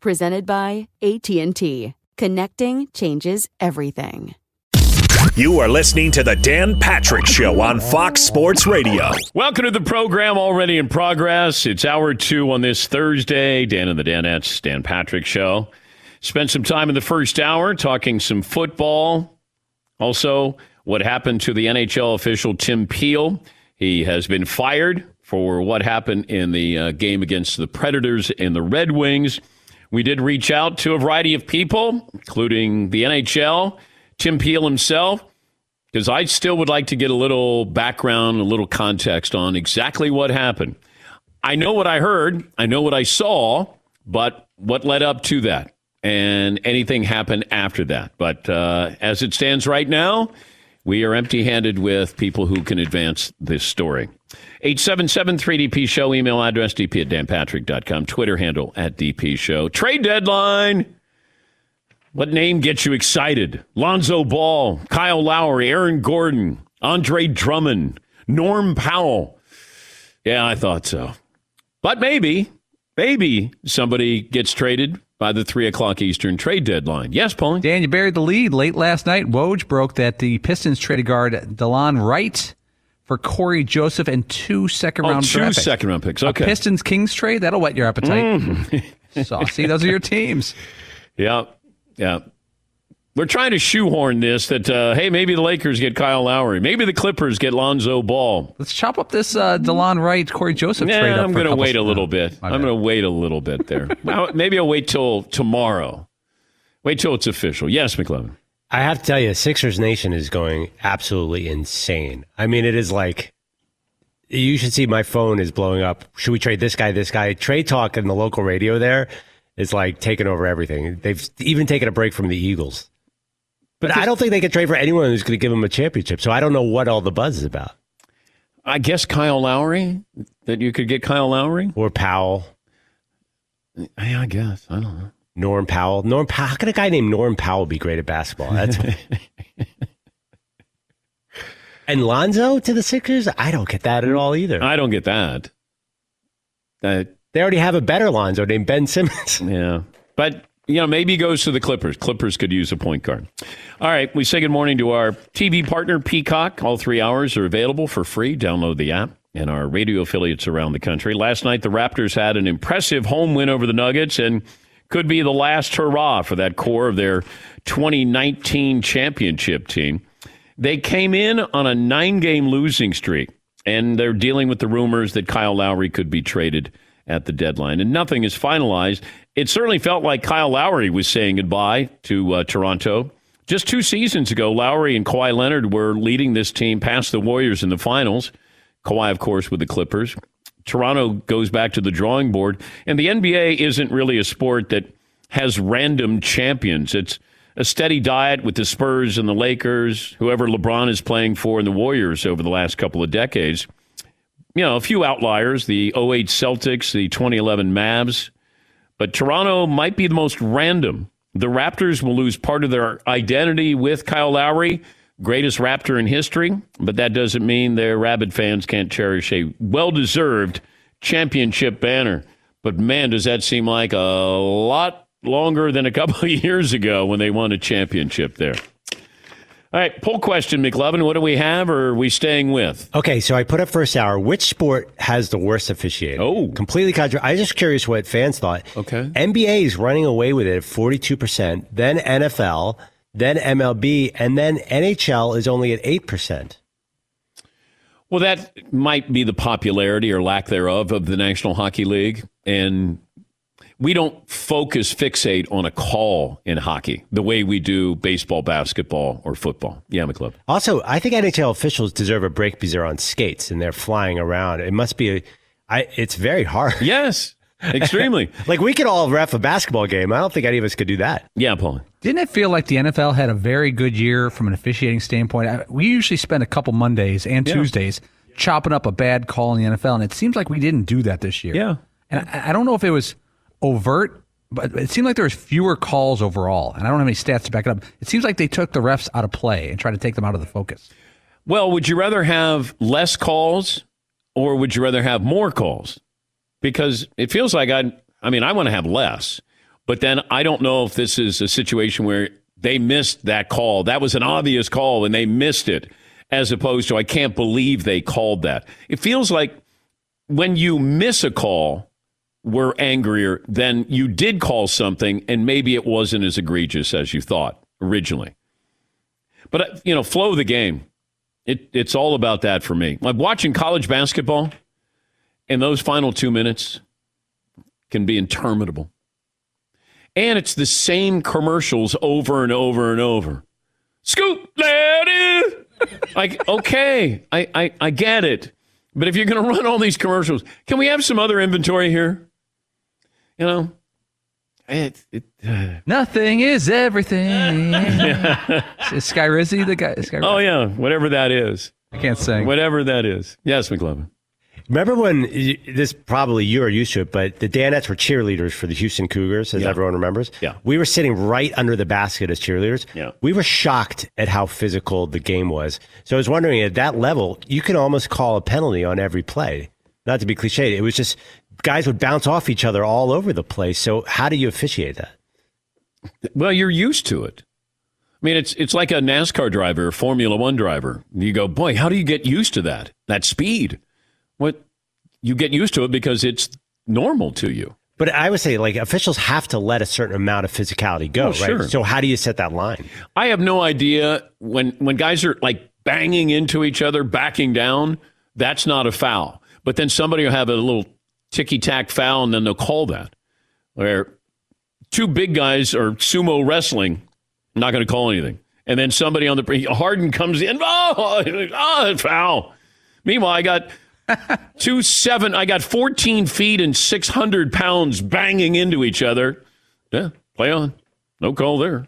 Presented by AT&T. Connecting changes everything. You are listening to the Dan Patrick Show on Fox Sports Radio. Welcome to the program already in progress. It's hour two on this Thursday. Dan and the Danettes, Dan Patrick Show. Spent some time in the first hour talking some football. Also, what happened to the NHL official Tim Peel. He has been fired for what happened in the uh, game against the Predators and the Red Wings. We did reach out to a variety of people, including the NHL, Tim Peel himself, because I still would like to get a little background, a little context on exactly what happened. I know what I heard, I know what I saw, but what led up to that and anything happened after that. But uh, as it stands right now, we are empty handed with people who can advance this story. 877 3DP Show, email address dp at danpatrick.com, Twitter handle at DP Show. Trade deadline. What name gets you excited? Lonzo Ball, Kyle Lowry, Aaron Gordon, Andre Drummond, Norm Powell. Yeah, I thought so. But maybe, maybe somebody gets traded by the three o'clock Eastern trade deadline. Yes, Paulie. Dan, you buried the lead late last night. Woj broke that the Pistons traded guard Delon Wright for Cory Joseph and two second Oh, round two draft picks. second round picks. A Okay. Pistons Kings trade that'll whet your appetite. Mm. Saucy. Those are your teams. Yeah, yeah. We're trying to shoehorn this that uh, hey, maybe the Lakers get Kyle Lowry, maybe the Clippers get Lonzo Ball. Let's chop up this uh, Delon Wright Cory Joseph trade. Yeah, I'm going to wait a little bit. my I'm going to wait a little bit there. Well, maybe I'll wait till tomorrow. Wait till it's official. Yes, McLovin. I have to tell you, Sixers Nation is going absolutely insane. I mean, it is like you should see my phone is blowing up. Should we trade this guy, this guy? Trade talk in the local radio there is like taking over everything. They've even taken a break from the Eagles. But I don't think they could trade for anyone who's going to give them a championship. So I don't know what all the buzz is about. I guess Kyle Lowry. That you could get Kyle Lowry or Powell. Yeah, I guess. I don't know. Norm Powell. Norm Powell. How can a guy named Norm Powell be great at basketball? That's and Lonzo to the Sixers. I don't get that at all either. I don't get that. That they already have a better Lonzo named Ben Simmons. Yeah, but you know maybe he goes to the Clippers. Clippers could use a point guard. All right, we say good morning to our TV partner Peacock. All three hours are available for free. Download the app. And our radio affiliates around the country. Last night, the Raptors had an impressive home win over the Nuggets, and could be the last hurrah for that core of their 2019 championship team. They came in on a nine game losing streak, and they're dealing with the rumors that Kyle Lowry could be traded at the deadline. And nothing is finalized. It certainly felt like Kyle Lowry was saying goodbye to uh, Toronto. Just two seasons ago, Lowry and Kawhi Leonard were leading this team past the Warriors in the finals. Kawhi, of course, with the Clippers. Toronto goes back to the drawing board. And the NBA isn't really a sport that has random champions. It's a steady diet with the Spurs and the Lakers, whoever LeBron is playing for, and the Warriors over the last couple of decades. You know, a few outliers the 08 Celtics, the 2011 Mavs. But Toronto might be the most random. The Raptors will lose part of their identity with Kyle Lowry, greatest Raptor in history, but that doesn't mean their rabid fans can't cherish a well deserved championship banner. But man, does that seem like a lot longer than a couple of years ago when they won a championship there. All right, poll question, McLovin. What do we have, or are we staying with? Okay, so I put up first hour. Which sport has the worst officiating? Oh, completely contra- I was just curious what fans thought. Okay, NBA is running away with it at forty-two percent. Then NFL, then MLB, and then NHL is only at eight percent. Well, that might be the popularity or lack thereof of the National Hockey League, and we don't focus, fixate on a call in hockey the way we do baseball, basketball, or football. Yeah, McClub. Also, I think NHL officials deserve a break because they're on skates and they're flying around. It must be, a, I, it's very hard. Yes, extremely. like we could all ref a basketball game. I don't think any of us could do that. Yeah, Paul. Didn't it feel like the NFL had a very good year from an officiating standpoint? We usually spend a couple Mondays and Yeah. Tuesdays chopping up a bad call in the NFL, and it seems like we didn't do that this year. Yeah. And I, I don't know if it was overt, but it seemed like there was fewer calls overall. And I don't have any stats to back it up. It seems like they took the refs out of play and tried to take them out of the focus. Well, would you rather have less calls or would you rather have more calls? Because it feels like I I mean, I want to have less. But then I don't know if this is a situation where they missed that call. That was an obvious call and they missed it as opposed to I can't believe they called that. It feels like when you miss a call, we're angrier than you did call something and maybe it wasn't as egregious as you thought originally. But, uh, you know, flow of the game. It, it's all about that for me. Like watching college basketball in those final two minutes can be interminable. And it's the same commercials over and over and over. Scoop, lady. like, okay, I, I, I get it. But if you're going to run all these commercials, can we have some other inventory here? You know, it, it, uh, Nothing is everything. Is Sky Rizzy the guy? Sky oh, yeah, whatever that is. I can't sing. Whatever that is. Yes, McLovin. Remember when this probably you are used to it, but the Danettes were cheerleaders for the Houston Cougars, as Yeah. everyone remembers. Yeah. we were sitting right under the basket as cheerleaders. Yeah. we were shocked at how physical the game was. So I was wondering, at that level, you can almost call a penalty on every play. Not to be cliched, it was just guys would bounce off each other all over the place. So how do you officiate that? Well, you're used to it. I mean, it's it's like a NASCAR driver, a Formula One driver. You go, boy, how do you get used to that? That speed. What you get used to it because it's normal to you. But I would say, like, officials have to let a certain amount of physicality go, Oh, right? sure. So how do you set that line? I have no idea when when guys are like banging into each other, backing down. That's not a foul. But then somebody will have a little ticky tack foul, and then they'll call that. Where two big guys are sumo wrestling, not going to call anything. And then somebody on the Harden comes in, oh, oh foul. Meanwhile, I got two seven, I got 14 feet and 600 pounds banging into each other. Yeah, play on. No call there.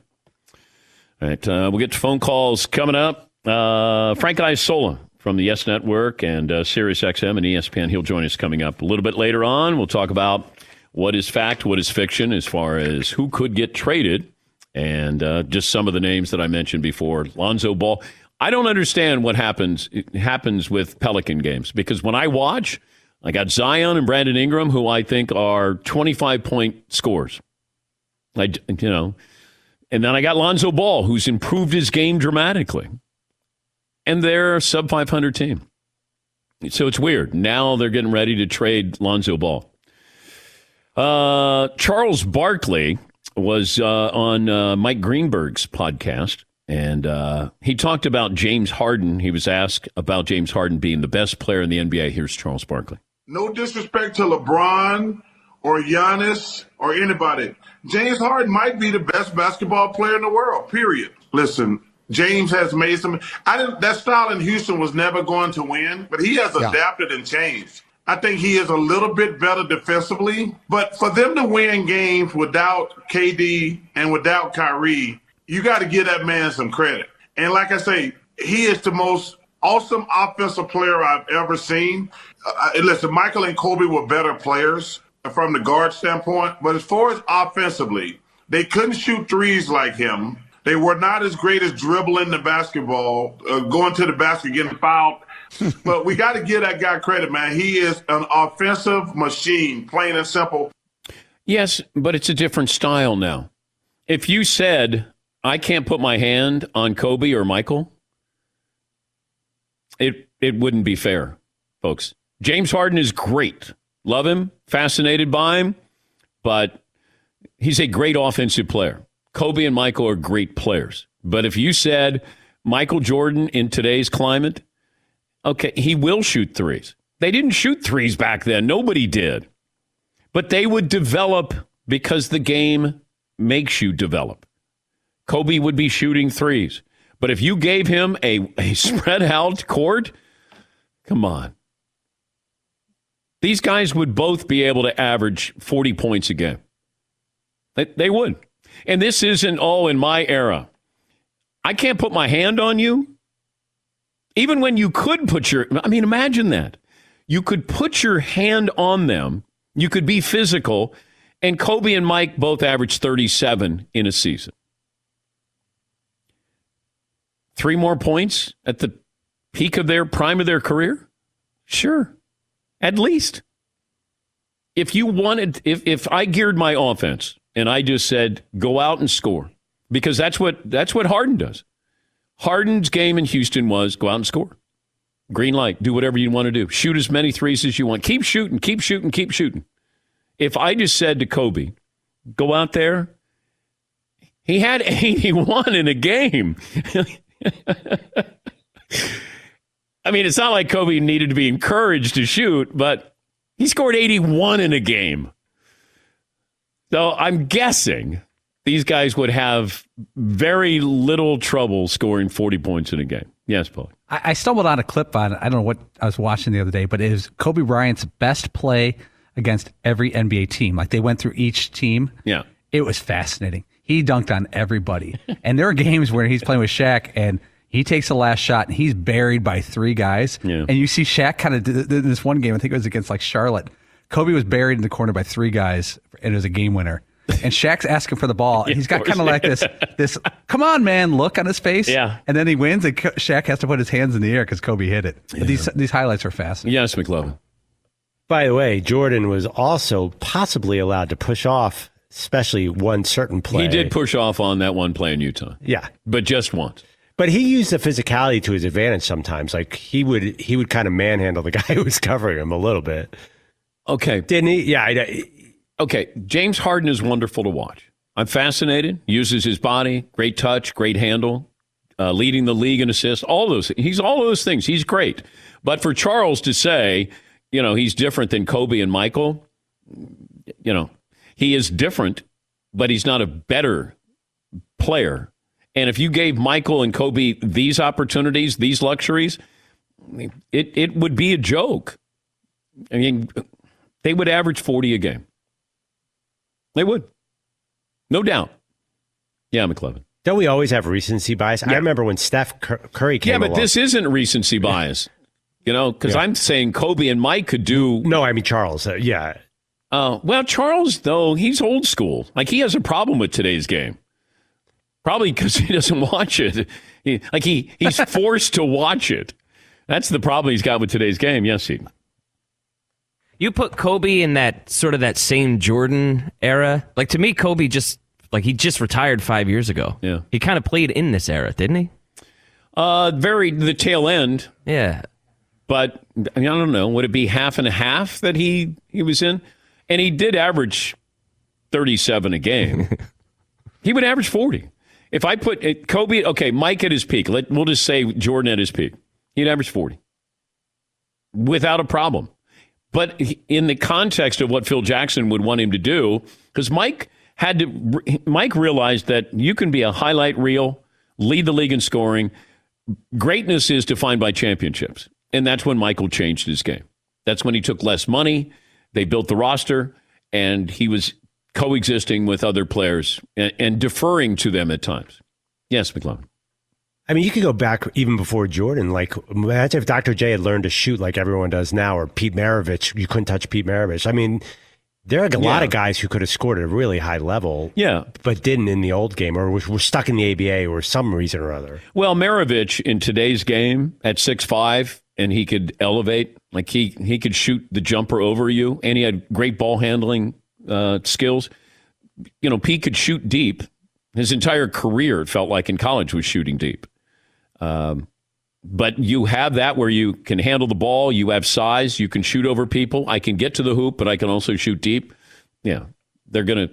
All right, uh, we'll get to phone calls coming up. Uh, Frank Isola from the Yes Network and uh, Sirius XM and ESPN. He'll join us coming up a little bit later on. We'll talk about what is fact, what is fiction, as far as who could get traded, and uh, just some of the names that I mentioned before. Lonzo Ball. I don't understand what happens happens with Pelican games because when I watch, I got Zion and Brandon Ingram, who I think are twenty-five point scores. I, you know, and then I got Lonzo Ball, who's improved his game dramatically. And they're a sub 500 team. So it's weird. Now they're getting ready to trade Lonzo Ball. Uh, Charles Barkley was uh, on uh, Mike Greenberg's podcast, and uh, he talked about James Harden. He was asked about James Harden being the best player in the NBA. Here's Charles Barkley. No disrespect to LeBron or Giannis or anybody. James Harden might be the best basketball player in the world, period. Listen, James has made some. I didn't. That style in Houston was never going to win, but he has Yeah. adapted and changed. I think he is a little bit better defensively, but for them to win games without KD and without Kyrie, you got to give that man some credit. And like I say, he is the most awesome offensive player I've ever seen. Uh, listen, Michael and Kobe were better players from the guard standpoint, but as far as offensively, they couldn't shoot threes like him. They were not as great as dribbling the basketball, uh, going to the basket, getting fouled. but we got to give that guy credit, man. He is an offensive machine, plain and simple. Yes, but it's a different style now. If you said, I can't put my hand on Kobe or Michael, it, it wouldn't be fair, folks. James Harden is great. Love him, fascinated by him, but he's a great offensive player. Kobe and Michael are great players. But if you said Michael Jordan in today's climate, okay, he will shoot threes. They didn't shoot threes back then. Nobody did but they would develop because the game makes you develop. Kobe would be shooting threes. But if you gave him a, a spread out court, come on. These guys would both be able to average 40 points a game. They, they would. And this isn't all in my era. I can't put my hand on you. Even when you could put your, I mean, imagine that. You could put your hand on them you could be physical, and Kobe and Mike both averaged 37 in a season. Three more points at the peak of their prime of their career? Sure. At least. If you wanted, if, if I geared my offense and I just said, go out and score, because that's what that's what Harden does. Harden's game in Houston was go out and score. Green light, do whatever you want to do. Shoot as many threes as you want. Keep shooting, keep shooting, keep shooting. If I just said to Kobe, go out there, he had 81 in a game. I mean, it's not like Kobe needed to be encouraged to shoot, but he scored 81 in a game. So I'm guessing these guys would have very little trouble scoring 40 points in a game. Yes, Paul. I, I stumbled on a clip on I don't know what I was watching the other day, but it was Kobe Bryant's best play against every NBA team. Like they went through each team. Yeah. It was fascinating. He dunked on everybody. and there are games where he's playing with Shaq and he takes the last shot and he's buried by three guys. Yeah. And you see Shaq kind of did did this one game, I think it was against like Charlotte. Kobe was buried in the corner by three guys and it was a game winner. And Shaq's asking for the ball, and he's got kind of like this, this "come on, man" look on his face. Yeah. and then he wins, and Ko- Shaq has to put his hands in the air because Kobe hit it. But these these highlights are fascinating. Yes, McLovin. By the way, Jordan was also possibly allowed to push off, especially one certain play. He did push off on that one play in Utah, Yeah. but just once. But he used the physicality to his advantage sometimes. Like he would he would kind of manhandle the guy who was covering him a little bit. Okay. Didn't he? Yeah. I, Okay. James Harden is wonderful to watch. I'm fascinated. Uses his body, great touch, great handle, uh, leading the league in assists. All those. He's all those things. He's great. But for Charles to say, you know, he's different than Kobe and Michael, you know, he is different, but he's not a better player. And if you gave Michael and Kobe these opportunities, these luxuries, it it would be a joke. I mean, they would average 40 a game. They would. No doubt. Yeah, McLovin. don't we always have recency bias? I remember when Steph Curry came Yeah, but along- this isn't recency bias. You know, because Yeah. I'm saying Kobe and Mike could do. No, I mean Charles. Uh, yeah. Uh, well, Charles, though, he's old school. Like, he has a problem with today's game. Probably because he doesn't watch it. He, like, he, he's forced to watch it. That's the problem he's got with today's game. Yes, he. You put Kobe in that sort of that same Jordan era. Like to me, Kobe just like he just retired five years ago. Yeah. He kind of played in this era, didn't he? Uh, very, the tail end. Yeah. but I, mean, I don't know. Would it be half and a half that he he was in? And he did average 37 a game. he would average 40. If I put it, Kobe, okay, Mike at his peak, let, we'll just say Jordan at his peak, he'd average 40 without a problem. But in the context of what Phil Jackson would want him to do, because Mike had to, Mike realized that you can be a highlight reel, lead the league in scoring. Greatness is defined by championships. And that's when Michael changed his game. That's when he took less money. They built the roster, and he was coexisting with other players and, and deferring to them at times. Yes, McClellan. I mean, you could go back even before Jordan. Like, imagine if Dr. J had learned to shoot like everyone does now, or Pete Maravich. You couldn't touch Pete Maravich. I mean, there are a yeah. lot of guys who could have scored at a really high level, yeah, but didn't in the old game, or were stuck in the ABA or some reason or other. Well, Maravich in today's game at six five, and he could elevate, like he he could shoot the jumper over you, and he had great ball handling uh, skills. You know, Pete could shoot deep. His entire career, it felt like in college, was shooting deep. Um, but you have that where you can handle the ball, you have size, you can shoot over people. I can get to the hoop, but I can also shoot deep. Yeah, they're gonna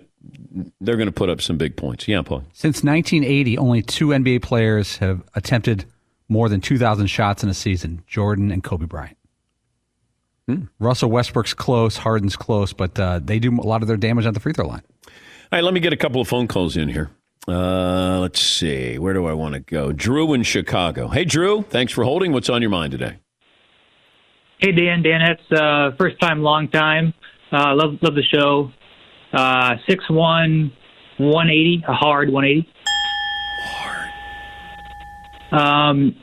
they're gonna put up some big points. Yeah, Paul. Since 1980, only two NBA players have attempted more than 2,000 shots in a season: Jordan and Kobe Bryant. Hmm. Russell Westbrook's close, Harden's close, but uh, they do a lot of their damage at the free throw line. All right, let me get a couple of phone calls in here. Uh, let's see. Where do I want to go? Drew in Chicago. Hey, Drew. Thanks for holding. What's on your mind today? Hey, Dan. Dan, it's uh, first time, long time. Uh, love love the show. Uh, six one, one eighty, a hard one eighty. Hard. Um,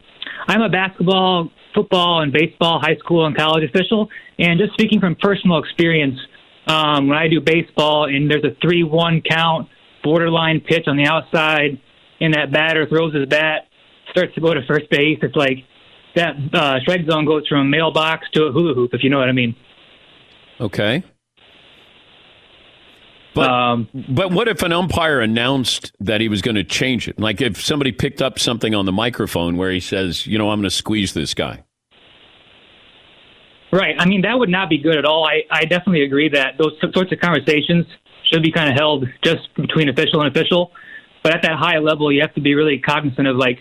I'm a basketball, football, and baseball high school and college official, and just speaking from personal experience, um, when I do baseball and there's a three one count borderline pitch on the outside, and that batter throws his bat, starts to go to first base. It's like that uh, strike zone goes from a mailbox to a hula hoop, if you know what I mean. Okay. But, um, but what if an umpire announced that he was going to change it? Like if somebody picked up something on the microphone where he says, you know, I'm going to squeeze this guy. Right. I mean, that would not be good at all. I, I definitely agree that those sorts of conversations should be kind of held just between official and official. But at that high level, you have to be really cognizant of like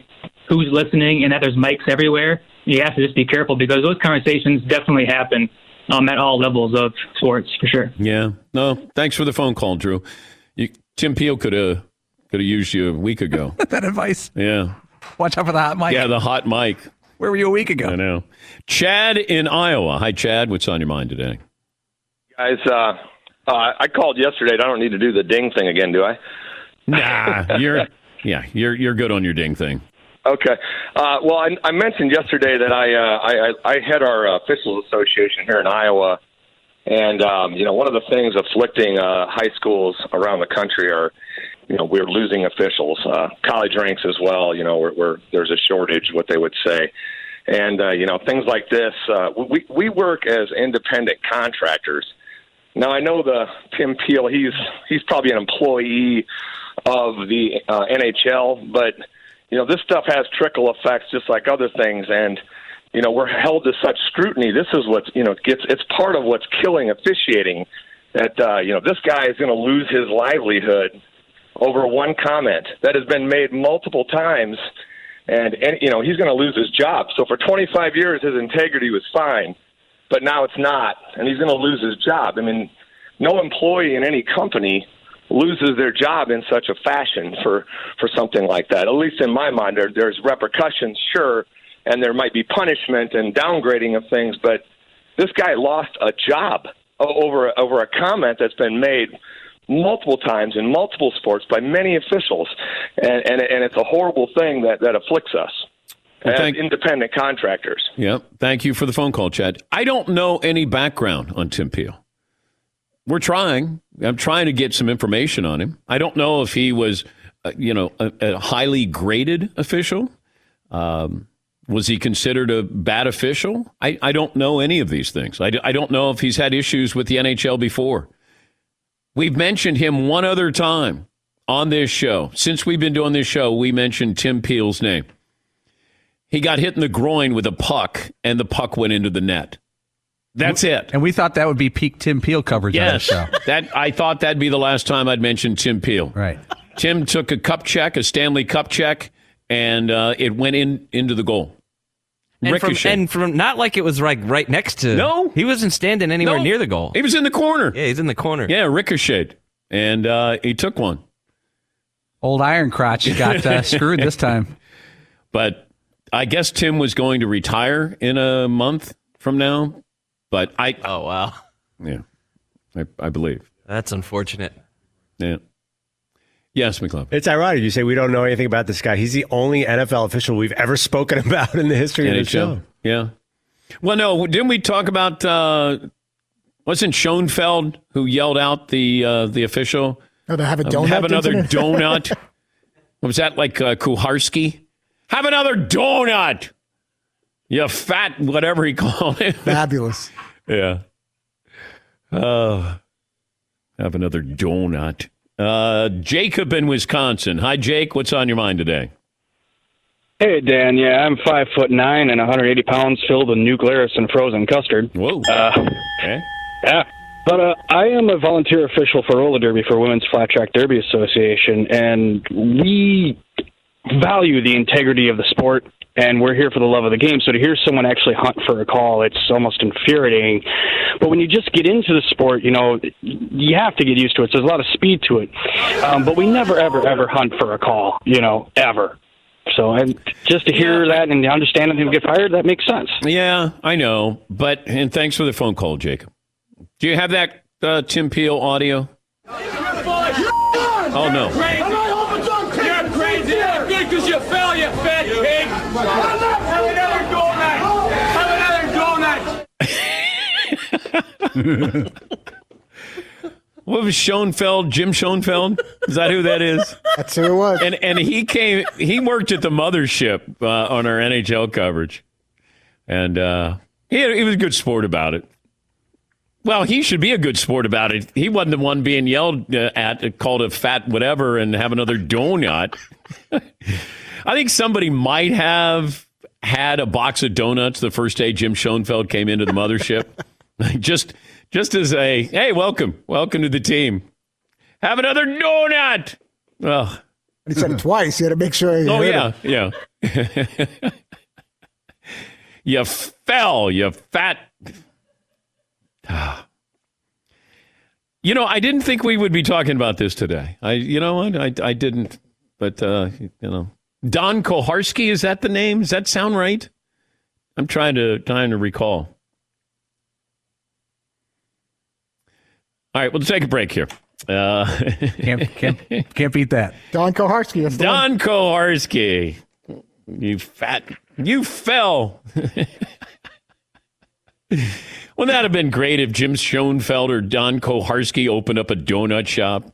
who's listening and that there's mics everywhere. You have to just be careful because those conversations definitely happen um, at all levels of sports for sure. Yeah. No. Thanks for the phone call, Drew. You, Tim Peel could have could have used you a week ago. that advice. Yeah. Watch out for the hot mic. Yeah, the hot mic. Where were you a week ago? I know. Chad in Iowa. Hi, Chad. What's on your mind today? Guys, uh, uh, I called yesterday. I don't need to do the ding thing again, do I? Nah, you're yeah, you're you're good on your ding thing. Okay. Uh, well, I, I mentioned yesterday that I, uh, I I head our uh, officials association here in Iowa, and um, you know one of the things afflicting uh, high schools around the country are, you know, we're losing officials, uh, college ranks as well. You know, where, where there's a shortage, what they would say, and uh, you know things like this. Uh, we we work as independent contractors now I know the Tim Peel. He's he's probably an employee of the uh, NHL, but you know this stuff has trickle effects, just like other things, and you know we're held to such scrutiny. This is what you know gets. It's part of what's killing officiating. That uh, you know this guy is going to lose his livelihood over one comment that has been made multiple times, and, and you know he's going to lose his job. So for 25 years, his integrity was fine but now it's not, and he's going to lose his job. I mean, no employee in any company loses their job in such a fashion for for something like that. At least in my mind, there, there's repercussions, sure, and there might be punishment and downgrading of things, but this guy lost a job over over a comment that's been made multiple times in multiple sports by many officials, and and, and it's a horrible thing that that afflicts us well, thank, independent contractors. Yep. Thank you for the phone call, Chad. I don't know any background on Tim Peel. We're trying. I'm trying to get some information on him. I don't know if he was, uh, you know, a, a, highly graded official. Um, was he considered a bad official? I, I don't know any of these things. I, I don't know if he's had issues with the NHL before. We've mentioned him one other time on this show. Since we've been doing this show, we mentioned Tim Peel's name. He got hit in the groin with a puck, and the puck went into the net. That's it. And we thought that would be peak Tim Peel coverage Yes, on the show. that I thought that'd be the last time I'd mention Tim Peel. Right. Tim took a cup check, a Stanley Cup check, and uh, it went in into the goal. And from, Ricochet. and from not like it was like right next to. No. he wasn't standing anywhere No. near the goal. He was in the corner. Yeah, he's in the corner. Yeah, ricocheted, and uh, he took one. Old Iron Crotch got uh, screwed this time. But I guess Tim was going to retire in a month from now. But I, Oh wow, yeah, I, I believe. that's unfortunate. Yeah. Yes, McClellan. It's ironic you say we don't know anything about this guy. He's the only NFL official we've ever spoken about in the history of the show. Yeah. Well, no, didn't we talk about? Uh, wasn't Schoenfeld who yelled out the uh, the official? Oh, to have a um, donut. have another donut. was that like uh, Koharski? Have another donut. You fat whatever he called it. Fabulous. Yeah. Uh, have another donut. Uh, Jacob in Wisconsin. Hi, Jake. What's on your mind today? Hey Dan, yeah, I'm five foot nine and 180 pounds, filled with nuclearis and frozen custard. Whoa. Uh, Okay. yeah, but uh, I am a volunteer official for roller derby for Women's Flat Track Derby Association, and we value the integrity of the sport. And we're here for the love of the game. So to hear someone actually hunt for a call, it's almost infuriating. But when you just get into the sport, you know, you have to get used to it. So there's a lot of speed to it. Um, but we never, ever, ever hunt for a call, you know, ever. So and just to hear that and to understand that people get fired, that makes sense. Yeah, I know. But, and thanks for the phone call, Jacob. Do you have that uh, Tim Peel audio? Oh, no. You're crazy. Good because you fell, you fat pig. Have another donut. Have another donut. What was Schoenfeld? Jim Schoenfeld? Is that who that is? That's who it was. And and he came. He worked at the mothership uh, on our NHL coverage, and uh, he he was a good sport about it. Well, he should be a good sport about it. He wasn't the one being yelled uh, at, called a fat whatever, and have another donut. I think somebody might have had a box of donuts the first day Jim Schoenfeld came into the mothership. just just as a hey, welcome, welcome to the team. Have another donut. Well, He said it twice. He had to make sure. Oh yeah, it. yeah. you fell, you fat. You know, I didn't think we would be talking about this today. I, you know what, I, I didn't. But uh, you know, Don Koharski is that the name? Does that sound right? I'm trying to trying to recall. All right, we'll take a break here. Uh, Can't, can't, can't beat that. Don Koharski. That's the one. Don Koharski, you fat, you fell. Wouldn't that have been great if Jim Schoenfeld or Don Koharski opened up a donut shop?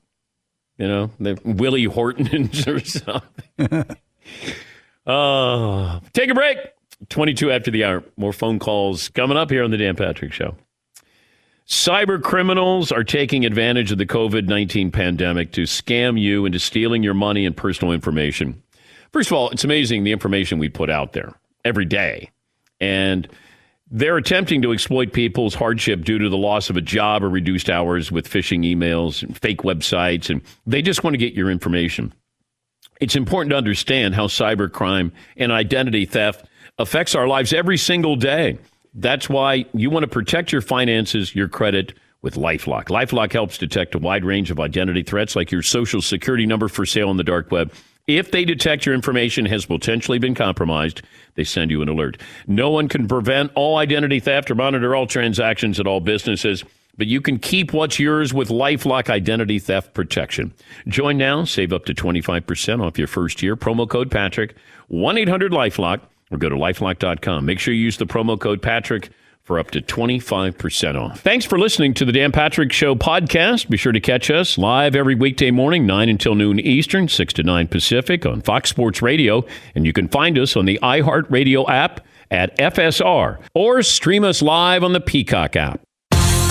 You know, the Willie Hortons or something. Oh, take a break. 22 after the hour. More phone calls coming up here on the Dan Patrick Show. Cyber criminals are taking advantage of the COVID 19 pandemic to scam you into stealing your money and personal information. First of all, it's amazing the information we put out there every day. And they're attempting to exploit people's hardship due to the loss of a job or reduced hours with phishing emails and fake websites. And they just want to get your information. It's important to understand how cybercrime and identity theft affects our lives every single day. That's why you want to protect your finances, your credit with Lifelock. Lifelock helps detect a wide range of identity threats like your social security number for sale on the dark web. If they detect your information has potentially been compromised, they send you an alert. No one can prevent all identity theft or monitor all transactions at all businesses, but you can keep what's yours with Lifelock Identity Theft Protection. Join now, save up to 25% off your first year. Promo code Patrick, 1 800 Lifelock, or go to lifelock.com. Make sure you use the promo code Patrick for up to 25% off. Thanks for listening to the Dan Patrick Show podcast. Be sure to catch us live every weekday morning, 9 until noon Eastern, 6 to 9 Pacific on Fox Sports Radio. And you can find us on the iHeartRadio app at FSR or stream us live on the Peacock app.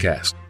podcast.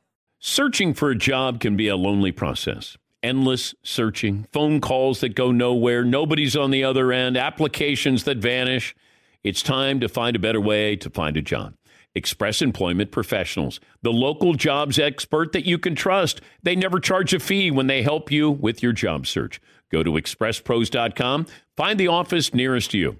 Searching for a job can be a lonely process. Endless searching, phone calls that go nowhere, nobody's on the other end, applications that vanish. It's time to find a better way to find a job. Express Employment Professionals, the local jobs expert that you can trust. They never charge a fee when they help you with your job search. Go to expresspros.com, find the office nearest to you.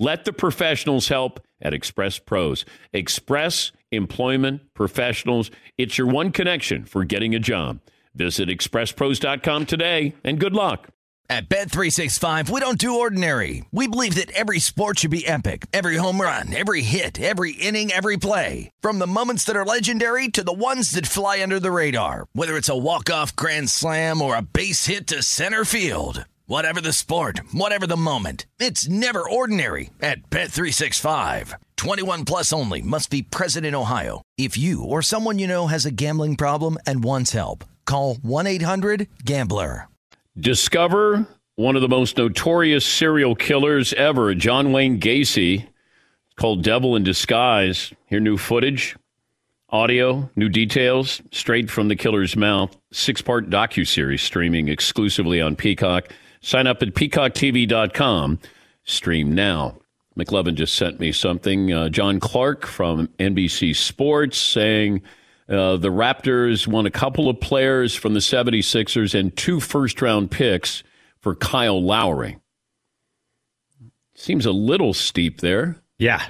Let the professionals help at Express Pros. Express Employment Professionals. It's your one connection for getting a job. Visit expresspros.com today and good luck. At Bet365, we don't do ordinary. We believe that every sport should be epic. Every home run, every hit, every inning, every play. From the moments that are legendary to the ones that fly under the radar. Whether it's a walk-off grand slam or a base hit to center field. Whatever the sport, whatever the moment, it's never ordinary at Bet365. 21 plus only must be present in Ohio. If you or someone you know has a gambling problem and wants help, call 1-800-GAMBLER. Discover one of the most notorious serial killers ever, John Wayne Gacy, called Devil in Disguise. Hear new footage, audio, new details straight from the killer's mouth. Six-part docu-series streaming exclusively on Peacock. Sign up at peacocktv.com. Stream now. McLovin just sent me something. Uh, John Clark from NBC Sports saying uh, the Raptors won a couple of players from the 76ers and two first round picks for Kyle Lowry. Seems a little steep there. Yeah.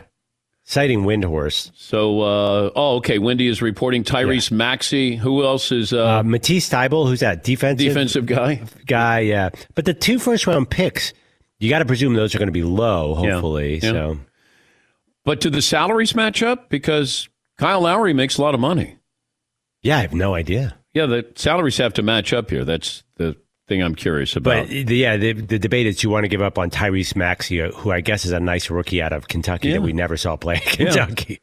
Citing Windhorst. So, uh, oh, okay. Wendy is reporting Tyrese yeah. Maxey. Who else is? Uh, uh, Matisse Thybulle, who's that defensive defensive guy? Guy, yeah. But the two first round picks, you got to presume those are going to be low. Hopefully, yeah. Yeah. so. But do the salaries match up? Because Kyle Lowry makes a lot of money. Yeah, I have no idea. Yeah, the salaries have to match up here. That's thing I'm curious about. But yeah, the, the debate is you want to give up on Tyrese Maxey, who I guess is a nice rookie out of Kentucky yeah. that we never saw play Kentucky. Yeah.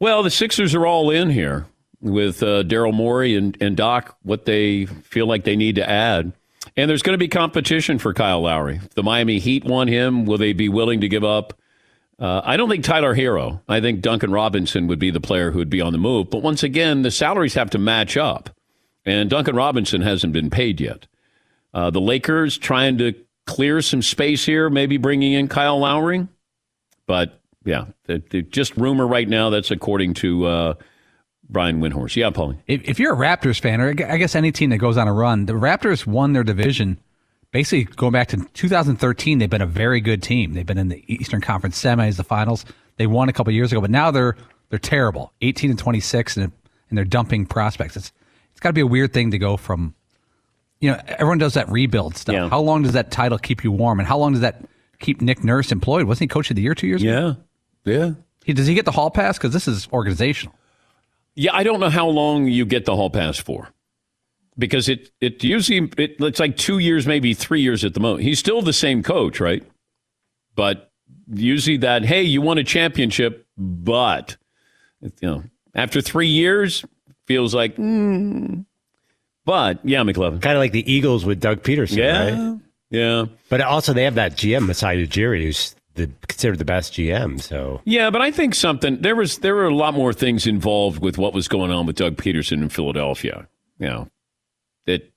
Well, the Sixers are all in here with uh, Daryl Morey and, and Doc, what they feel like they need to add. And there's going to be competition for Kyle Lowry. If the Miami Heat want him, will they be willing to give up? Uh, I don't think Tyler Herro. I think Duncan Robinson would be the player who would be on the move. But once again, the salaries have to match up. and Duncan Robinson hasn't been paid yet. Uh, the Lakers trying to clear some space here, maybe bringing in Kyle Lowry. But yeah, just rumor right now. That's according to uh, Brian Windhorst. Yeah, Paulie. If, if you're a Raptors fan, or I guess any team that goes on a run, the Raptors won their division. Basically, going back to 2013, they've been a very good team. They've been in the Eastern Conference semis, the finals. They won a couple years ago, but now they're they're terrible, 18 and 26, and and they're dumping prospects. It's it's got to be a weird thing to go from, you know, everyone does that rebuild stuff. Yeah. How long does that title keep you warm, and how long does that keep Nick Nurse employed? Wasn't he coach of the year two years ago? Yeah, yeah. He, does he get the hall pass? Because this is organizational. Yeah, I don't know how long you get the hall pass for, because it it usually it, it's like two years, maybe three years at the most. He's still the same coach, right? But usually that hey, you won a championship, but you know after three years feels like. Mm. But yeah, McLovin. Kind of like the Eagles with Doug Pederson, Yeah, right? Yeah. But also they have that GM, Masai Ujiri, who's the, considered the best GM. So Yeah, but I think something there was there were a lot more things involved with what was going on with Doug Pederson in Philadelphia. You know that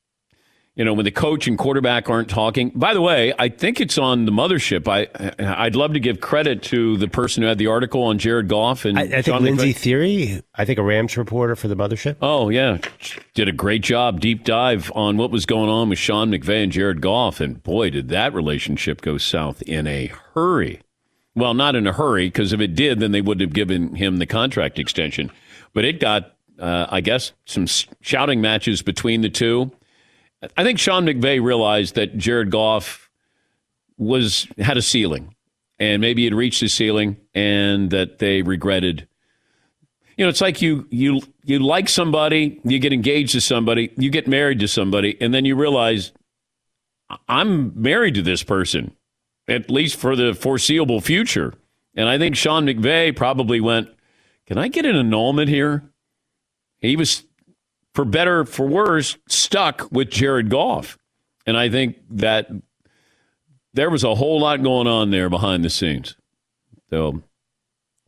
you know when the coach and quarterback aren't talking. By the way, I think it's on the mothership. I I'd love to give credit to the person who had the article on Jared Goff and I, I think Sean Lindsey McVay. Thiry, I think a Rams reporter for the mothership. Oh yeah, did a great job, deep dive on what was going on with Sean McVay and Jared Goff, and boy, did that relationship go south in a hurry. Well, not in a hurry, because if it did, then they wouldn't have given him the contract extension. But it got, uh, I guess, some shouting matches between the two. I think Sean McVay realized that Jared Goff was had a ceiling, and maybe had reached his ceiling, and that they regretted you know, it's like you you you like somebody, you get engaged to somebody, you get married to somebody, and then you realize I'm married to this person, at least for the foreseeable future. And I think Sean McVay probably went, "Can I get an annulment here?" He was, for better for worse, stuck with Jared Goff, and I think that there was a whole lot going on there behind the scenes. So.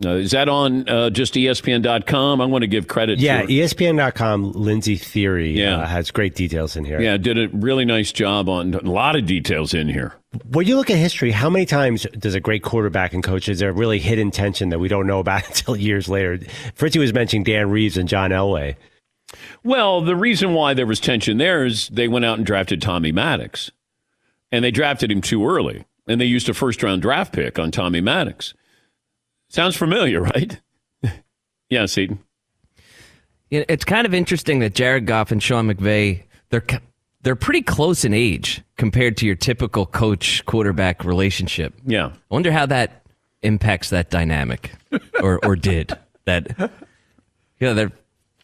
Uh, is that on uh, just ESPN.com? I want to give credit Yeah, to ESPN.com, Lindsey Thiry Yeah. uh, has great details in here. Yeah, did a really nice job on a lot of details in here. When you look at history, how many times does a great quarterback and coach, is there really hidden tension that we don't know about until years later? Fritzy was mentioning Dan Reeves and John Elway. Well, the reason why there was tension there is they went out and drafted Tommy Maddox, and they drafted him too early, and they used a first round draft pick on Tommy Maddox. Sounds familiar, right? yeah, Seaton. It's kind of interesting that Jared Goff and Sean McVay they're they're pretty close in age compared to your typical coach quarterback relationship. Yeah, I wonder how that impacts that dynamic, or or did that? Yeah, they're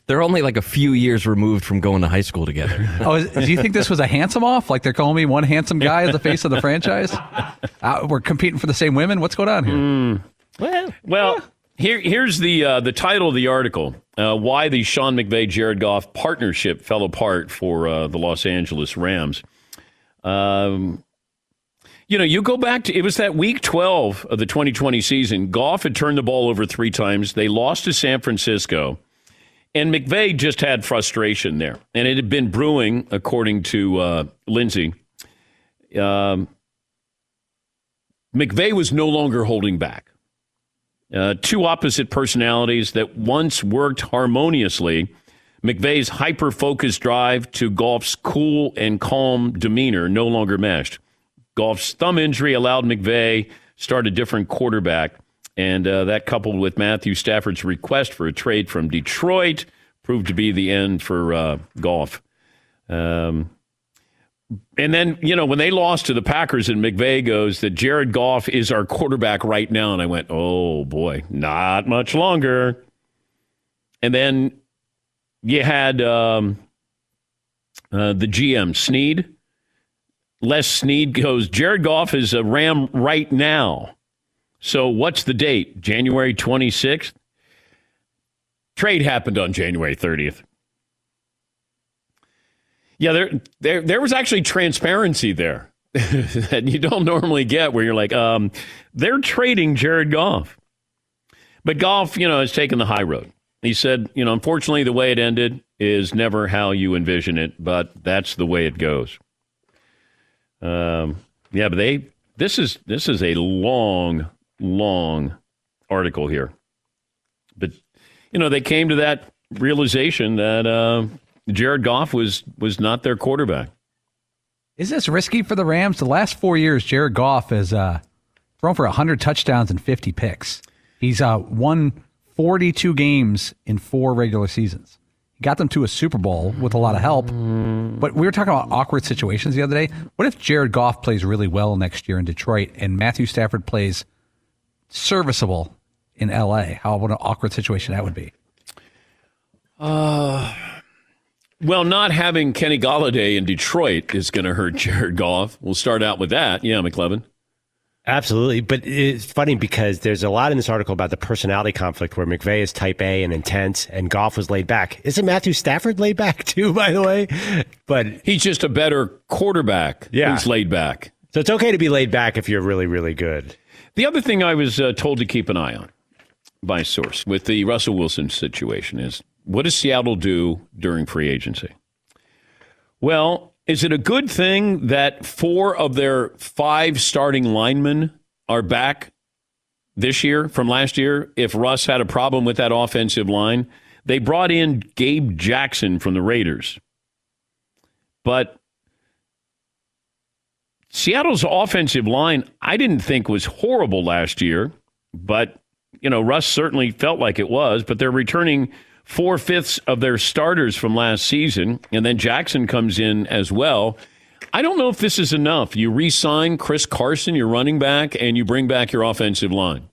they're only like a few years removed from going to high school together. Oh, is, do you think this was a handsome off? Like they're calling me one handsome guy as the face of the franchise? Uh, we're competing for the same women. What's going on here? Well, Well, here, here's the uh, the title of the article: uh, Why the Sean McVay Jared Goff partnership fell apart for uh, the Los Angeles Rams. Um, you know, you go back to it was that week 12 of the 2020 season. Goff had turned the ball over three times. They lost to San Francisco. And McVay just had frustration there. And it had been brewing, according to uh, Lindsey. Um, McVay was no longer holding back. Uh, two opposite personalities that once worked harmoniously. McVay's hyper focused drive to Goff's cool and calm demeanor no longer meshed. Goff's thumb injury allowed McVay start a different quarterback, and uh, that coupled with Matthew Stafford's request for a trade from Detroit proved to be the end for uh, Goff. Um, and then, you know, when they lost to the Packers and McVay goes that Jared Goff is our quarterback right now. And I went, oh boy, not much longer. And then you had um, uh, the GM, Snead. Les Snead goes, Jared Goff is a Ram right now. So what's the date? January 26th? Trade happened on January 30th. Yeah, there, there, there was actually transparency there that you don't normally get, where you're like, um, they're trading Jared Goff, but Goff, you know, has taken the high road. He said, you know, unfortunately, the way it ended, is never how you envision it, but that's the way it goes. Um, yeah, but they this is this is a long, long article here. But you know, they came to that realization that uh, Jared Goff was was not their quarterback. Is this risky for the Rams? The last four years, Jared Goff has uh, thrown for 100 touchdowns and 50 picks. He's uh, won 42 games in four regular seasons. He got them to a Super Bowl with a lot of help. But we were talking about awkward situations the other day. What if Jared Goff plays really well next year in Detroit and Matthew Stafford plays serviceable in LA? How what an awkward situation that would be. Uh, well, not having Kenny Golladay in Detroit is going to hurt Jared Goff. We'll start out with that. Yeah, McLovin. Absolutely. But it's funny because there's a lot in this article about the personality conflict where McVay is type A and intense and Goff was laid back. Isn't Matthew Stafford laid back too, by the way? But he's just a better quarterback Yeah. who's laid back. So it's okay to be laid back if you're really, really good. The other thing I was uh, told to keep an eye on by source with the Russell Wilson situation is what does Seattle do during free agency? Well, is it a good thing that four of their five starting linemen are back this year from last year? If Russ had a problem with that offensive line, they brought in Gabe Jackson from the Raiders. But Seattle's offensive line, I didn't think was horrible last year, but you know, Russ certainly felt like it was, but they're returning four fifths of their starters from last season, and then Jackson comes in as well. I don't know if this is enough. You re sign Chris Carson, your running back, and you bring back your offensive line.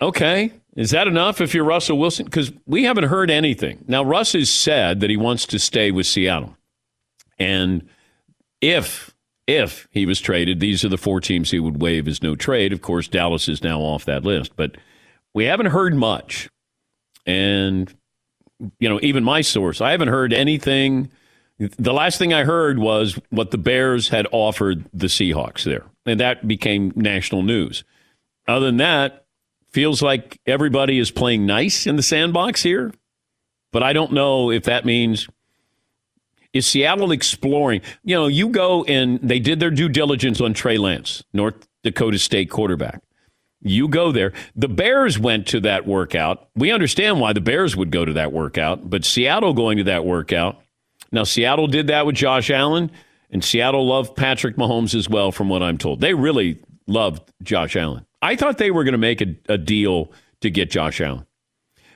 Okay. Is that enough if you're Russell Wilson? Because we haven't heard anything. Now, Russ has said that he wants to stay with Seattle. And if if he was traded, these are the four teams he would waive as no trade. Of course, Dallas is now off that list, but we haven't heard much. And you know, even my source, I haven't heard anything. The last thing I heard was what the Bears had offered the Seahawks there, and that became national news. Other than that, feels like everybody is playing nice in the sandbox here, but I don't know if that means is Seattle exploring? You know, you go and they did their due diligence on Trey Lance, North Dakota State quarterback. You go there. The Bears went to that workout. We understand why the Bears would go to that workout, but Seattle going to that workout. Now, Seattle did that with Josh Allen, and Seattle loved Patrick Mahomes as well, from what I'm told. They really loved Josh Allen. I thought they were going to make a, a deal to get Josh Allen.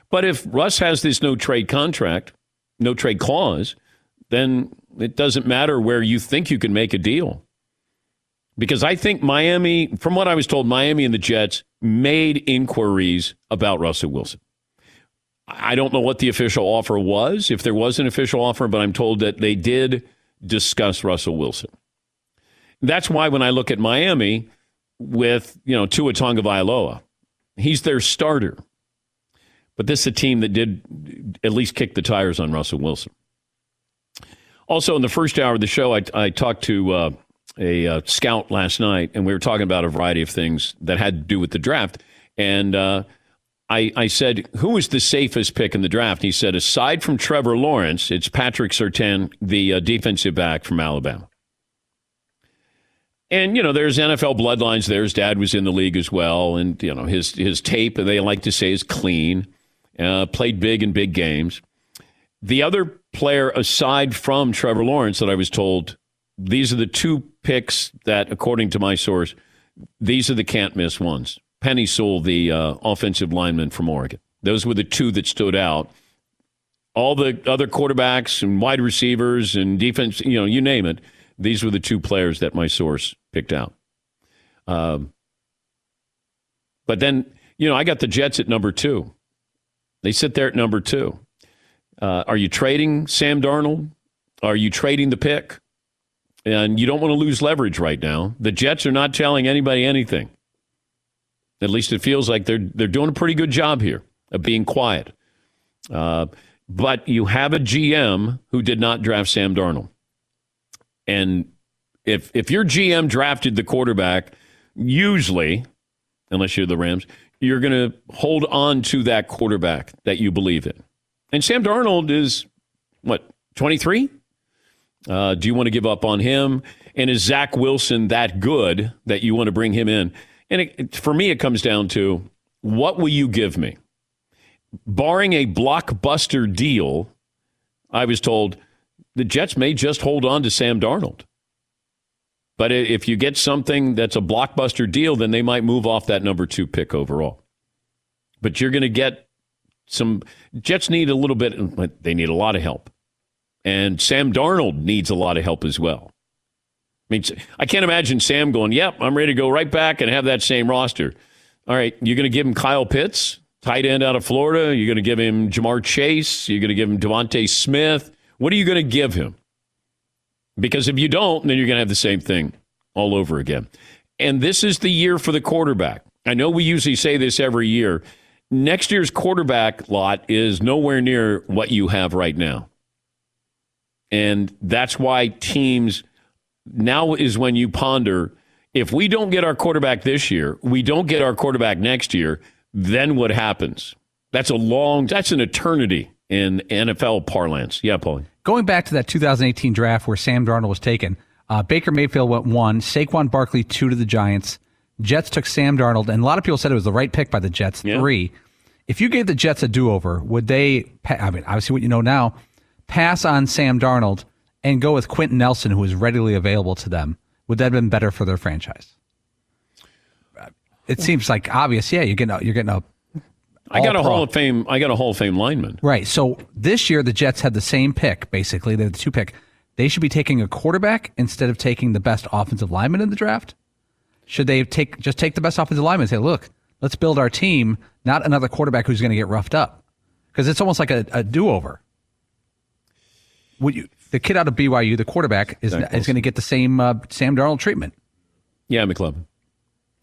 But if Russ has this no trade contract, no trade clause, then it doesn't matter where you think you can make a deal. Because I think Miami, from what I was told, Miami and the Jets made inquiries about Russell Wilson. I don't know what the official offer was, if there was an official offer, but I'm told that they did discuss Russell Wilson. That's why when I look at Miami with, you know, Tua Tagovailoa, he's their starter. But this is a team that did at least kick the tires on Russell Wilson. Also, in the first hour of the show, I, I talked to uh, a uh, scout last night, and we were talking about a variety of things that had to do with the draft. And uh, I, I said, Who is the safest pick in the draft? He said, Aside from Trevor Lawrence, it's Patrick Surtain, the uh, defensive back from Alabama. And you know, there's NFL bloodlines there. His dad was in the league as well, and you know his his tape. They like to say is clean. Uh, played big in big games. The other player aside from Trevor Lawrence that I was told, these are the two picks that, according to my source, these are the can't miss ones. Penei Sewell, the uh, offensive lineman from Oregon. Those were the two that stood out. All the other quarterbacks and wide receivers and defense, you know, you name it. These were the two players that my source picked out. Um, but then, you know, I got the Jets at number two. They sit there at number two. Uh, are you trading Sam Darnold? Are you trading the pick? And you don't want to lose leverage right now. The Jets are not telling anybody anything. At least it feels like they're they're doing a pretty good job here of being quiet. Uh, but you have a GM who did not draft Sam Darnold, and if if your GM drafted the quarterback, usually, unless you're the Rams, you're going to hold on to that quarterback that you believe in. And Sam Darnold is, what, 23? Uh, do you want to give up on him? And is Zach Wilson that good that you want to bring him in? And it, for me, it comes down to what will you give me? Barring a blockbuster deal, I was told the Jets may just hold on to Sam Darnold. But if you get something that's a blockbuster deal, then they might move off that number two pick overall. But you're going to get some. Jets need a little bit, but they need a lot of help. And Sam Darnold needs a lot of help as well. I mean, I can't imagine Sam going, yep, I'm ready to go right back and have that same roster. All right, you're going to give him Kyle Pitts, tight end out of Florida. You're going to give him Ja'Marr Chase. You're going to give him DeVonta Smith. What are you going to give him? Because if you don't, then you're going to have the same thing all over again. And this is the year for the quarterback. I know we usually say this every year. Next year's quarterback lot is nowhere near what you have right now. And that's why teams now is when you ponder if we don't get our quarterback this year, we don't get our quarterback next year, then what happens? That's a long, that's an eternity in NFL parlance. Yeah, Paulie. Going back to that 2018 draft where Sam Darnold was taken, uh, Baker Mayfield went one, Saquon Barkley two to the Giants. Jets took Sam Darnold, and a lot of people said it was the right pick by the Jets, Yeah. three. If you gave the Jets a do over, would they, I mean, obviously what you know now, pass on Sam Darnold and go with Quenton Nelson, who is readily available to them? Would that have been better for their franchise? It seems like obvious. Yeah, you're getting a, you're getting a. I got a all-pro. Hall of Fame. I got a Hall of Fame lineman. Right. So this year the Jets had the same pick. Basically, they're the two pick. They should be taking a quarterback instead of taking the best offensive lineman in the draft. Should they take just take the best offensive lineman and say, look, let's build our team, not another quarterback who's going to get roughed up, because it's almost like a, a do over. Would you? The kid out of BYU, the quarterback, is Zach is going to get the same uh, Sam Darnold treatment. Yeah, McLovin.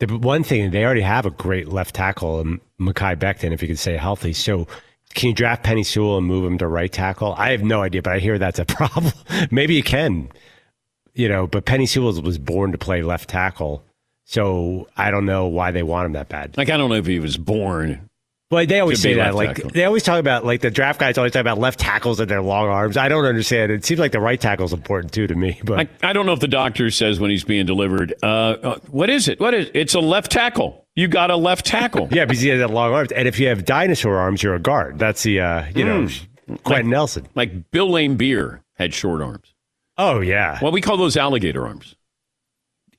The one thing they already have a great left tackle, um, Mekhi Becton, if you could say healthy. So, can you draft Penei Sewell and move him to right tackle? I have no idea, but I hear that's a problem. Maybe you can, you know. But Penei Sewell was born to play left tackle, so I don't know why they want him that bad. Like I don't know if he was born. Well, they always say that. Like tackle. they always talk about, like the draft guys always talk about left tackles and their long arms. I don't understand. It seems like the right tackle is important too to me. But I, I don't know if the doctor says when he's being delivered, uh, uh, what is it? What is It's a left tackle. You got a left tackle. yeah, because he has that long arms, and if you have dinosaur arms, you're a guard. That's the uh, you know Mm. Quenton Like- Nelson. Like Bill Laimbeer had short arms. Oh yeah. Well, we call those alligator arms.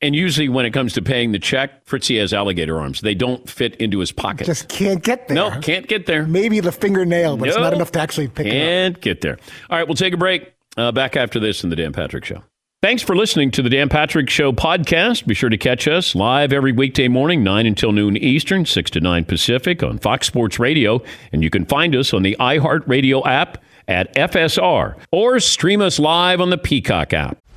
And usually, when it comes to paying the check, Fritzy has alligator arms. They don't fit into his pocket. Just can't get there. no, can't get there. Maybe the fingernail, but it's not enough to actually pick it up. Can't get there. All right, we'll take a break. Uh, back after this in the Dan Patrick Show. Thanks for listening to the Dan Patrick Show podcast. Be sure to catch us live every weekday morning, 9 until noon Eastern, 6 to 9 Pacific on Fox Sports Radio. And you can find us on the iHeartRadio app at FSR or stream us live on the Peacock app.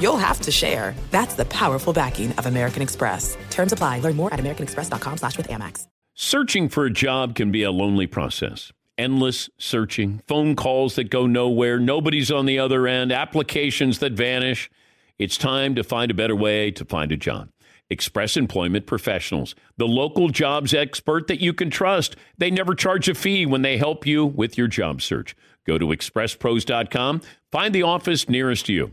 you'll have to share. That's the powerful backing of American Express. Terms apply. Learn more at americanexpress.com slash with Amex. Searching for a job can be a lonely process. Endless searching, phone calls that go nowhere, nobody's on the other end, applications that vanish. It's time to find a better way to find a job. Express Employment Professionals, the local jobs expert that you can trust. They never charge a fee when they help you with your job search. Go to expresspros.com, find the office nearest to you.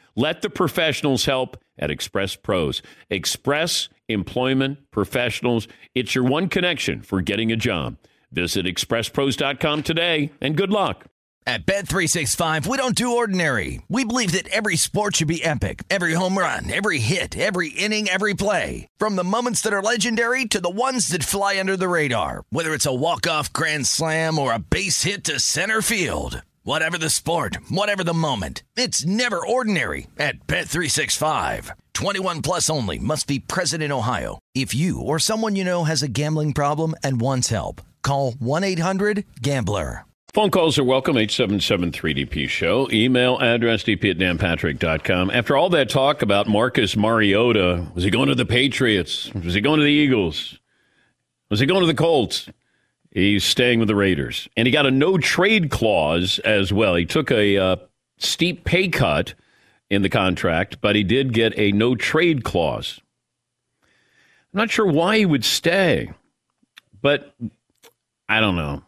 Let the professionals help at Express Pros. Express Employment Professionals. It's your one connection for getting a job. Visit expresspros.com today and good luck. At Bet365, we don't do ordinary. We believe that every sport should be epic. Every home run, every hit, every inning, every play. From the moments that are legendary to the ones that fly under the radar. Whether it's a walk-off grand slam or a base hit to center field. Whatever the sport, whatever the moment, it's never ordinary at Bet365. 21 plus only must be present in Ohio. If you or someone you know has a gambling problem and wants help, call 1-800-GAMBLER. Phone calls are welcome, 877-3DP Show. Email address dp at danpatrick.com. After all that talk about Marcus Mariota, was he going to the Patriots? Was he going to the Eagles? Was he going to the Colts? He's staying with the Raiders. And he got a no trade clause as well. He took a uh, steep pay cut in the contract, but he did get a no trade clause. I'm not sure why he would stay, but I don't know.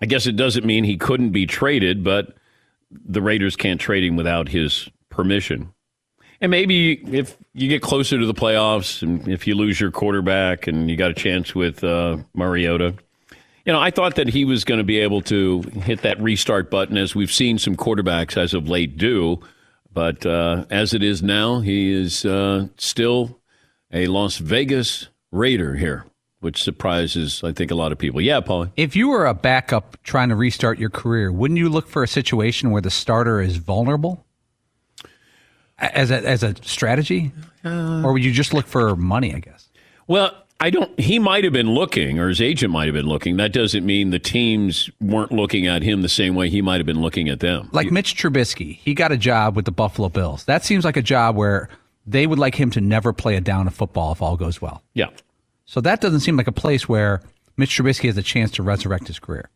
I guess it doesn't mean he couldn't be traded, but the Raiders can't trade him without his permission. And maybe if you get closer to the playoffs and if you lose your quarterback and you got a chance with uh, Mariota, you know, I thought that he was going to be able to hit that restart button as we've seen some quarterbacks as of late do. But uh, as it is now, he is uh, still a Las Vegas Raider here which surprises, I think, a lot of people. Yeah, Paul. If you were a backup trying to restart your career, wouldn't you look for a situation where the starter is vulnerable as a, as a strategy? Uh, or would you just look for money, I guess? Well, I don't. He might have been looking, or his agent might have been looking. That doesn't mean the teams weren't looking at him the same way he might have been looking at them. Like Mitch Trubisky, he got a job with the Buffalo Bills. That seems like a job where they would like him to never play a down of football if all goes well. Yeah. So that doesn't seem like a place where Mitch Trubisky has a chance to resurrect his career.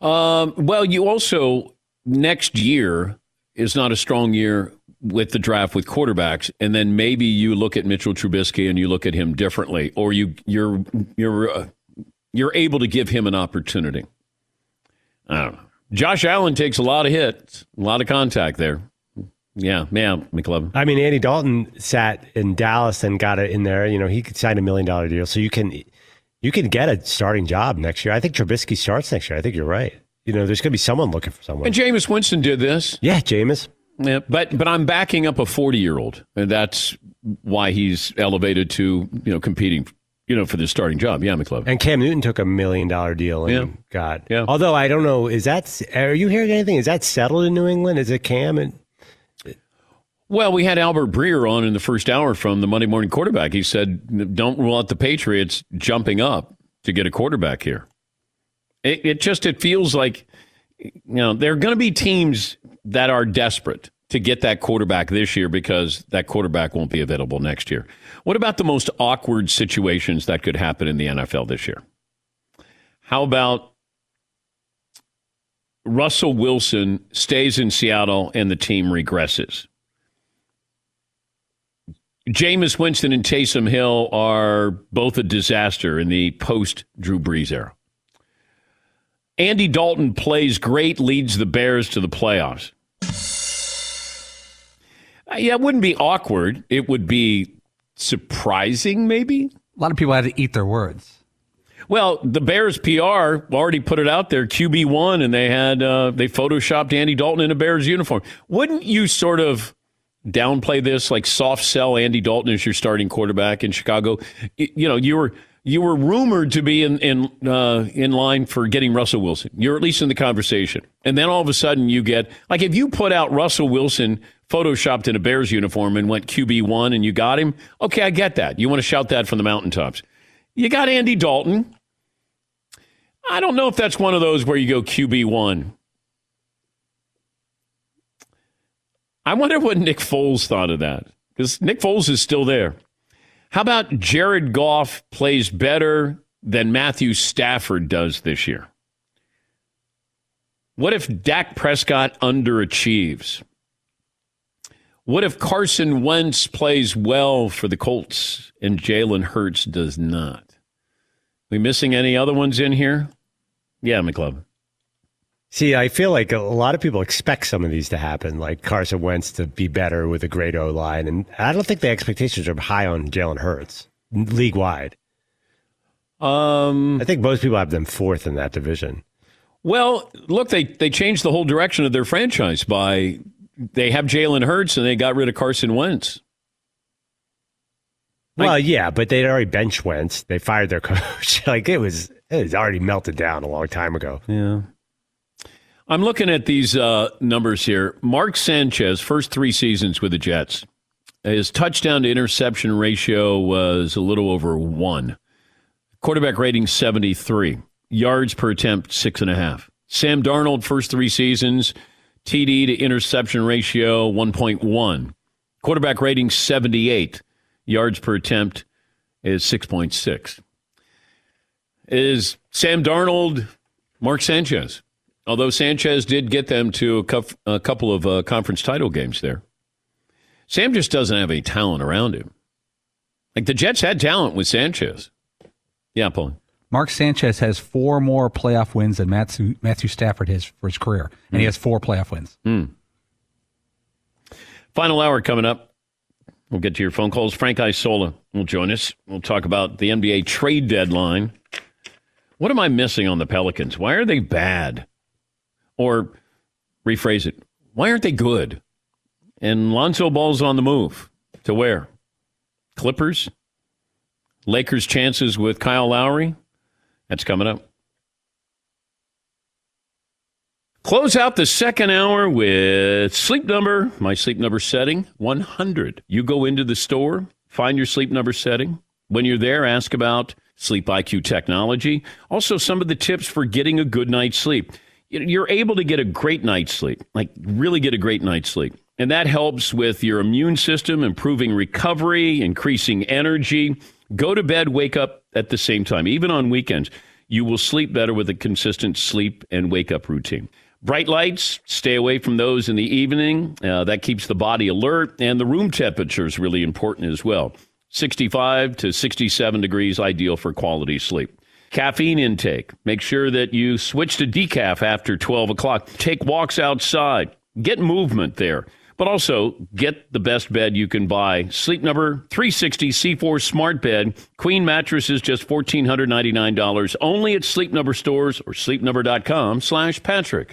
Um, well, you also next year is not a strong year with the draft with quarterbacks, and then maybe you look at Mitchell Trubisky and you look at him differently, or you you're you're uh, you're able to give him an opportunity. I don't know. Josh Allen takes a lot of hits, a lot of contact there. Yeah, yeah, McLovin. I mean, Andy Dalton sat in Dallas and got it in there. You know, he could sign a million dollar deal, so you can you can get a starting job next year. I think Trubisky starts next year. I think you're right. You know, there's going to be someone looking for someone. And Jameis Winston did this. Yeah, Jameis. Yeah, but but I'm backing up a 40 year old, and that's why he's elevated to you know competing. You know, for the starting job, yeah, McLovin. And Cam Newton took a million dollar deal and Yeah. got. Yeah. Although I don't know, is that are you hearing anything? Is that settled in New England? Is it Cam and Well, we had Albert Breer on in the first hour from the Monday Morning Quarterback. He said, "Don't rule out the Patriots jumping up to get a quarterback here." It, it just it feels like you know there are going to be teams that are desperate to get that quarterback this year because that quarterback won't be available next year. What about the most awkward situations that could happen in the NFL this year? How about Russell Wilson stays in Seattle and the team regresses? Jameis Winston and Taysom Hill are both a disaster in the post Drew Brees era. Andy Dalton plays great, leads the Bears to the playoffs. Uh, Yeah, it wouldn't be awkward. It would be surprising, maybe. A lot of people had to eat their words. Well, the Bears PR already put it out there, QB one, and they had uh, they photoshopped Andy Dalton in a Bears uniform. Wouldn't you sort of downplay this, like soft sell Andy Dalton as your starting quarterback in Chicago? You know, you were you were rumored to be in in uh, in line for getting Russell Wilson. You're at least in the conversation, and then all of a sudden you get like if you put out Russell Wilson photoshopped in a Bears uniform and went QB one and you got him. Okay, I get that. You want to shout that from the mountaintops. You got Andy Dalton. I don't know if that's one of those where you go QB one. I wonder what Nick Foles thought of that because Nick Foles is still there. How about Jared Goff plays better than Matthew Stafford does this year? What if Dak Prescott underachieves? What if Carson Wentz plays well for the Colts and Jalen Hurts does not? We missing any other ones in here? Yeah, McClub. See, I feel like a lot of people expect some of these to happen, like Carson Wentz to be better with a great O line, and I don't think the expectations are high on Jalen Hurts league wide. Um, I think most people have them fourth in that division. Well, look, they they changed the whole direction of their franchise by they have Jalen Hurts and they got rid of Carson Wentz. Well, yeah, but they'd already bench Wentz. They fired their coach. like it was, it was already melted down a long time ago. Yeah. I'm looking at these uh, numbers here. Mark Sanchez, first three seasons with the Jets, his touchdown to interception ratio was a little over one. Quarterback rating 73. Yards per attempt, six and a half. Sam Darnold, first three seasons, TD to interception ratio 1.1. Quarterback rating 78. Yards per attempt is 6.6. Is Sam Darnold Mark Sanchez? Although Sanchez did get them to a, a couple of uh, conference title games there. Sam just doesn't have any talent around him. Like the Jets had talent with Sanchez. Yeah, Paul. Mark Sanchez has four more playoff wins than Matthew, Matthew Stafford has for his career, and mm. he has four playoff wins. Mm. Final hour coming up. We'll get to your phone calls. Frank Isola will join us. We'll talk about the NBA trade deadline. What am I missing on the Pelicans? Why are they bad? Or rephrase it, why aren't they good? And Lonzo Ball's on the move. To where? Clippers? Lakers' chances with Kyle Lowry? That's coming up. Close out the second hour with sleep number, my sleep number setting 100. You go into the store, find your sleep number setting. When you're there, ask about Sleep IQ technology. Also, some of the tips for getting a good night's sleep. You're able to get a great night's sleep, like really get a great night's sleep. And that helps with your immune system, improving recovery, increasing energy. Go to bed, wake up at the same time. Even on weekends, you will sleep better with a consistent sleep and wake up routine. Bright lights, stay away from those in the evening. Uh, that keeps the body alert. And the room temperature is really important as well. 65 to 67 degrees, ideal for quality sleep. Caffeine intake. Make sure that you switch to decaf after 12 o'clock. Take walks outside. Get movement there but also get the best bed you can buy. Sleep Number 360 C4 Smart Bed. Queen mattresses just $1,499 only at Sleep Number stores or sleepnumber.com slash Patrick.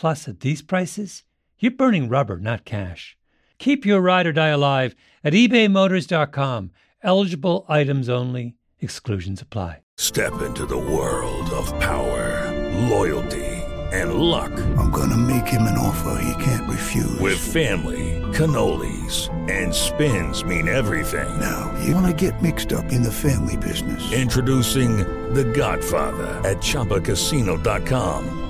Plus, at these prices, you're burning rubber, not cash. Keep your ride or die alive at ebaymotors.com. Eligible items only, exclusions apply. Step into the world of power, loyalty, and luck. I'm going to make him an offer he can't refuse. With family, cannolis, and spins mean everything. Now, you want to get mixed up in the family business. Introducing The Godfather at ChumbaCasino.com.